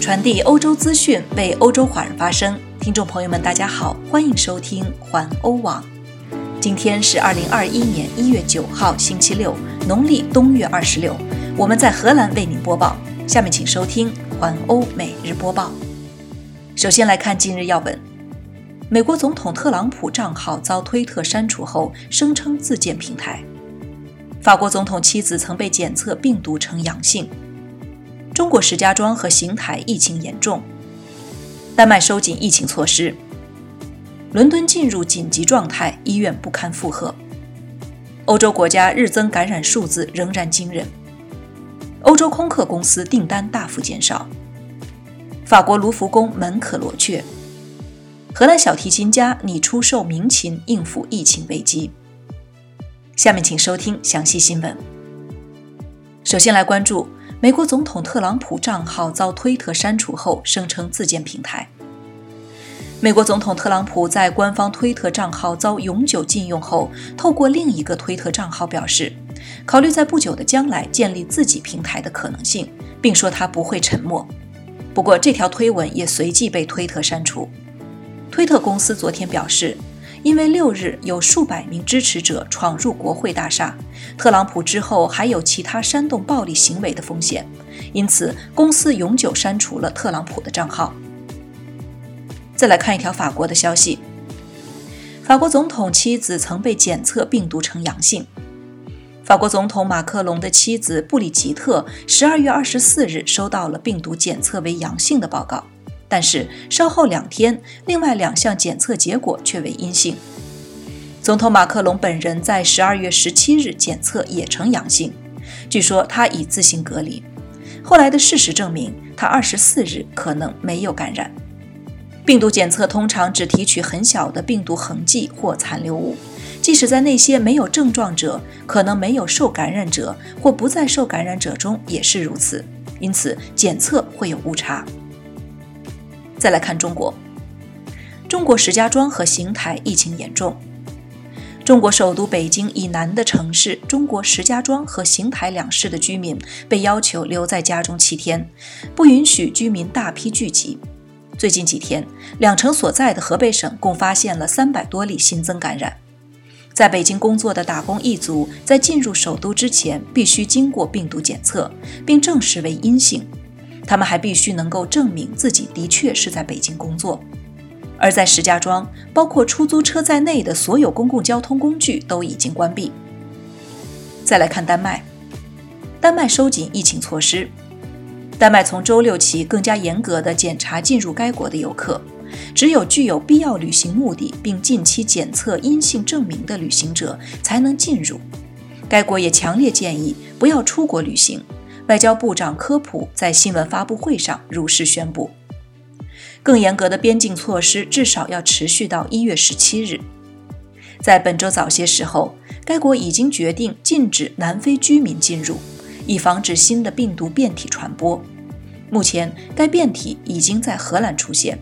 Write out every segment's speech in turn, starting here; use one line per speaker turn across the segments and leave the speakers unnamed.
传递欧洲资讯，为欧洲华人发声。听众朋友们，大家好，欢迎收听环欧网。今天是二零二一年一月九号，星期六，农历冬月二十六。我们在荷兰为您播报。下面请收听环欧每日播报。首先来看今日要闻：美国总统特朗普账号遭推特删除后，声称自建平台。法国总统妻子曾被检测病毒呈阳性。中国石家庄和邢台疫情严重，丹麦收紧疫情措施。伦敦进入紧急状态，医院不堪负荷。欧洲国家日增感染数字仍然惊人。欧洲空客公司订单大幅减少。法国卢浮宫门可罗雀。荷兰小提琴家拟出售名琴应付疫情危机。下面请收听详细新闻。首先来关注。美国总统特朗普账号遭推特删除后，声称自建平台。美国总统特朗普在官方推特账号遭永久禁用后，透过另一个推特账号表示，考虑在不久的将来建立自己平台的可能性，并说他不会沉默。不过，这条推文也随即被推特删除。推特公司昨天表示。因为六日有数百名支持者闯入国会大厦，特朗普之后还有其他煽动暴力行为的风险，因此公司永久删除了特朗普的账号。再来看一条法国的消息：法国总统妻子曾被检测病毒呈阳性。法国总统马克龙的妻子布里吉特十二月二十四日收到了病毒检测为阳性的报告。但是稍后两天，另外两项检测结果却为阴性。总统马克龙本人在十二月十七日检测也呈阳性，据说他已自行隔离。后来的事实证明，他二十四日可能没有感染。病毒检测通常只提取很小的病毒痕迹或残留物，即使在那些没有症状者、可能没有受感染者或不在受感染者中也是如此，因此检测会有误差。再来看中国，中国石家庄和邢台疫情严重。中国首都北京以南的城市中国石家庄和邢台两市的居民被要求留在家中七天，不允许居民大批聚集。最近几天，两城所在的河北省共发现了三百多例新增感染。在北京工作的打工一族在进入首都之前，必须经过病毒检测，并证实为阴性。他们还必须能够证明自己的确是在北京工作，而在石家庄，包括出租车在内的所有公共交通工具都已经关闭。再来看丹麦，丹麦收紧疫情措施，丹麦从周六起更加严格地检查进入该国的游客，只有具有必要旅行目的并近期检测阴性证明的旅行者才能进入。该国也强烈建议不要出国旅行。外交部长科普在新闻发布会上如实宣布，更严格的边境措施至少要持续到一月十七日。在本周早些时候，该国已经决定禁止南非居民进入，以防止新的病毒变体传播。目前，该变体已经在荷兰出现，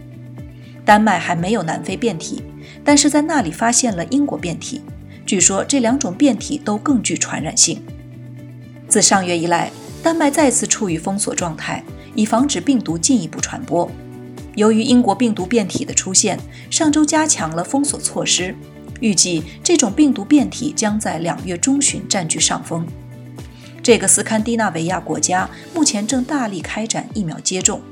丹麦还没有南非变体，但是在那里发现了英国变体。据说这两种变体都更具传染性。自上月以来。丹麦再次处于封锁状态，以防止病毒进一步传播。由于英国病毒变体的出现，上周加强了封锁措施。预计这种病毒变体将在两月中旬占据上风。这个斯堪的纳维亚国家目前正大力开展疫苗接种。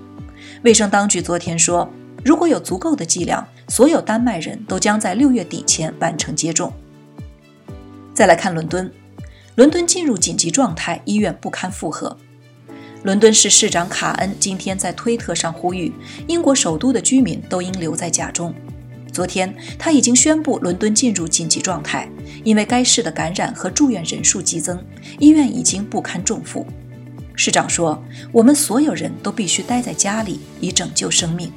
卫生当局昨天说，如果有足够的剂量，所有丹麦人都将在六月底前完成接种。再来看伦敦。伦敦进入紧急状态，医院不堪负荷。伦敦市市长卡恩今天在推特上呼吁，英国首都的居民都应留在家中。昨天，他已经宣布伦敦进入紧急状态，因为该市的感染和住院人数激增，医院已经不堪重负。市长说：“我们所有人都必须待在家里，以拯救生命。”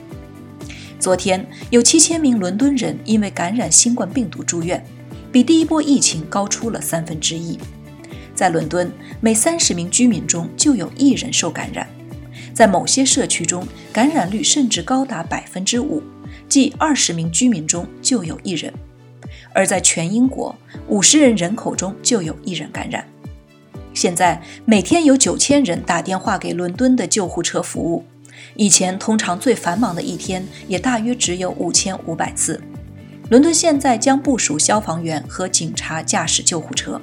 昨天，有七千名伦敦人因为感染新冠病毒住院，比第一波疫情高出了三分之一。在伦敦，每三十名居民中就有一人受感染，在某些社区中，感染率甚至高达百分之五，即二十名居民中就有一人；而在全英国，五十人人口中就有一人感染。现在每天有九千人打电话给伦敦的救护车服务，以前通常最繁忙的一天也大约只有五千五百次。伦敦现在将部署消防员和警察驾驶救护车。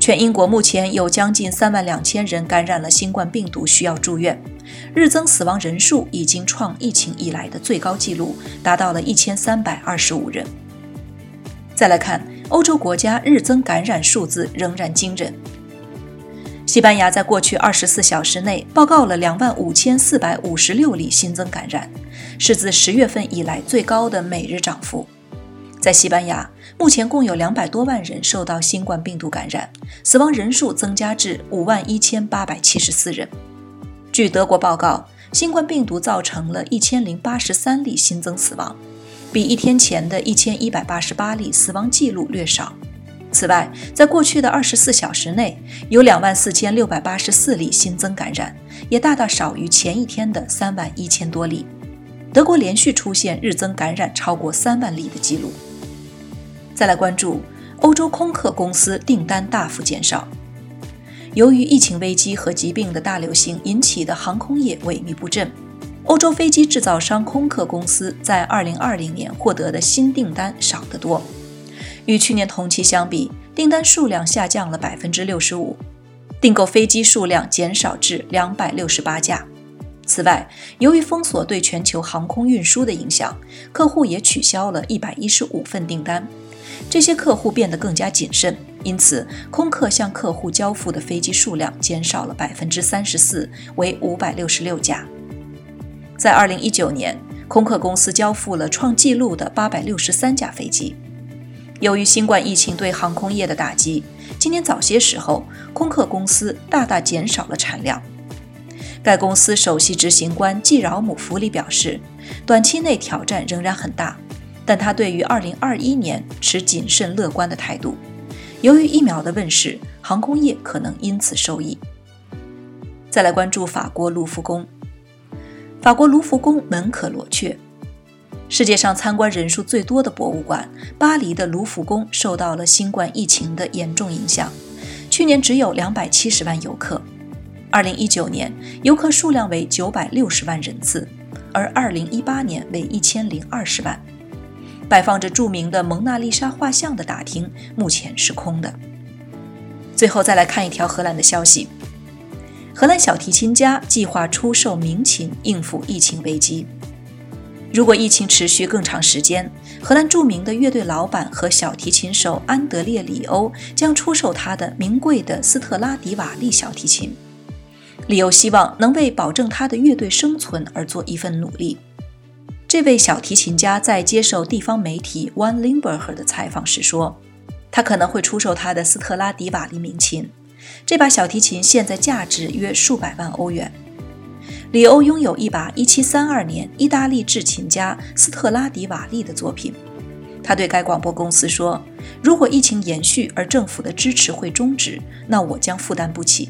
全英国目前有将近三万两千人感染了新冠病毒，需要住院，日增死亡人数已经创疫情以来的最高纪录，达到了一千三百二十五人。再来看欧洲国家日增感染数字仍然惊人。西班牙在过去二十四小时内报告了两万五千四百五十六例新增感染，是自十月份以来最高的每日涨幅。在西班牙，目前共有两百多万人受到新冠病毒感染，死亡人数增加至五万一千八百七十四人。据德国报告，新冠病毒造成了一千零八十三例新增死亡，比一天前的一千一百八十八例死亡记录略少。此外，在过去的二十四小时内，有两万四千六百八十四例新增感染，也大大少于前一天的三万一千多例。德国连续出现日增感染超过三万例的记录。再来关注欧洲空客公司订单大幅减少，由于疫情危机和疾病的大流行引起的航空业萎靡不振，欧洲飞机制造商空客公司在2020年获得的新订单少得多。与去年同期相比，订单数量下降了百分之六十五，订购飞机数量减少至两百六十八架。此外，由于封锁对全球航空运输的影响，客户也取消了一百一十五份订单。这些客户变得更加谨慎，因此空客向客户交付的飞机数量减少了百分之三十四，为五百六十六架。在二零一九年，空客公司交付了创纪录的八百六十三架飞机。由于新冠疫情对航空业的打击，今年早些时候，空客公司大大减少了产量。该公司首席执行官季饶姆·弗里表示，短期内挑战仍然很大，但他对于2021年持谨慎乐观的态度。由于疫苗的问世，航空业可能因此受益。再来关注法国卢浮宫，法国卢浮宫门可罗雀。世界上参观人数最多的博物馆——巴黎的卢浮宫，受到了新冠疫情的严重影响。去年只有两百七十万游客，二零一九年游客数量为九百六十万人次，而二零一八年为一千零二十万。摆放着著名的蒙娜丽莎画像的大厅目前是空的。最后再来看一条荷兰的消息：荷兰小提琴家计划出售名琴应付疫情危机。如果疫情持续更长时间，荷兰著名的乐队老板和小提琴手安德烈·里欧将出售他的名贵的斯特拉迪瓦利小提琴。里欧希望能为保证他的乐队生存而做一份努力。这位小提琴家在接受地方媒体 One Limburger 的采访时说：“他可能会出售他的斯特拉迪瓦利名琴。这把小提琴现在价值约数百万欧元。”里欧拥有一把1732年意大利制琴家斯特拉迪瓦利的作品。他对该广播公司说：“如果疫情延续而政府的支持会终止，那我将负担不起。”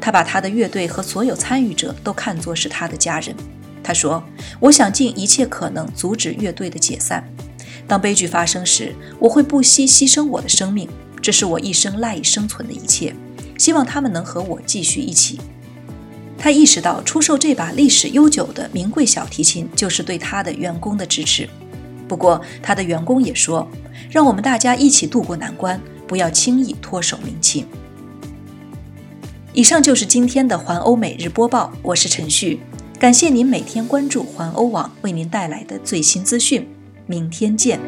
他把他的乐队和所有参与者都看作是他的家人。他说：“我想尽一切可能阻止乐队的解散。当悲剧发生时，我会不惜牺牲我的生命。这是我一生赖以生存的一切。希望他们能和我继续一起。”他意识到，出售这把历史悠久的名贵小提琴就是对他的员工的支持。不过，他的员工也说：“让我们大家一起度过难关，不要轻易脱手名琴。”以上就是今天的环欧每日播报，我是陈旭，感谢您每天关注环欧网为您带来的最新资讯，明天见。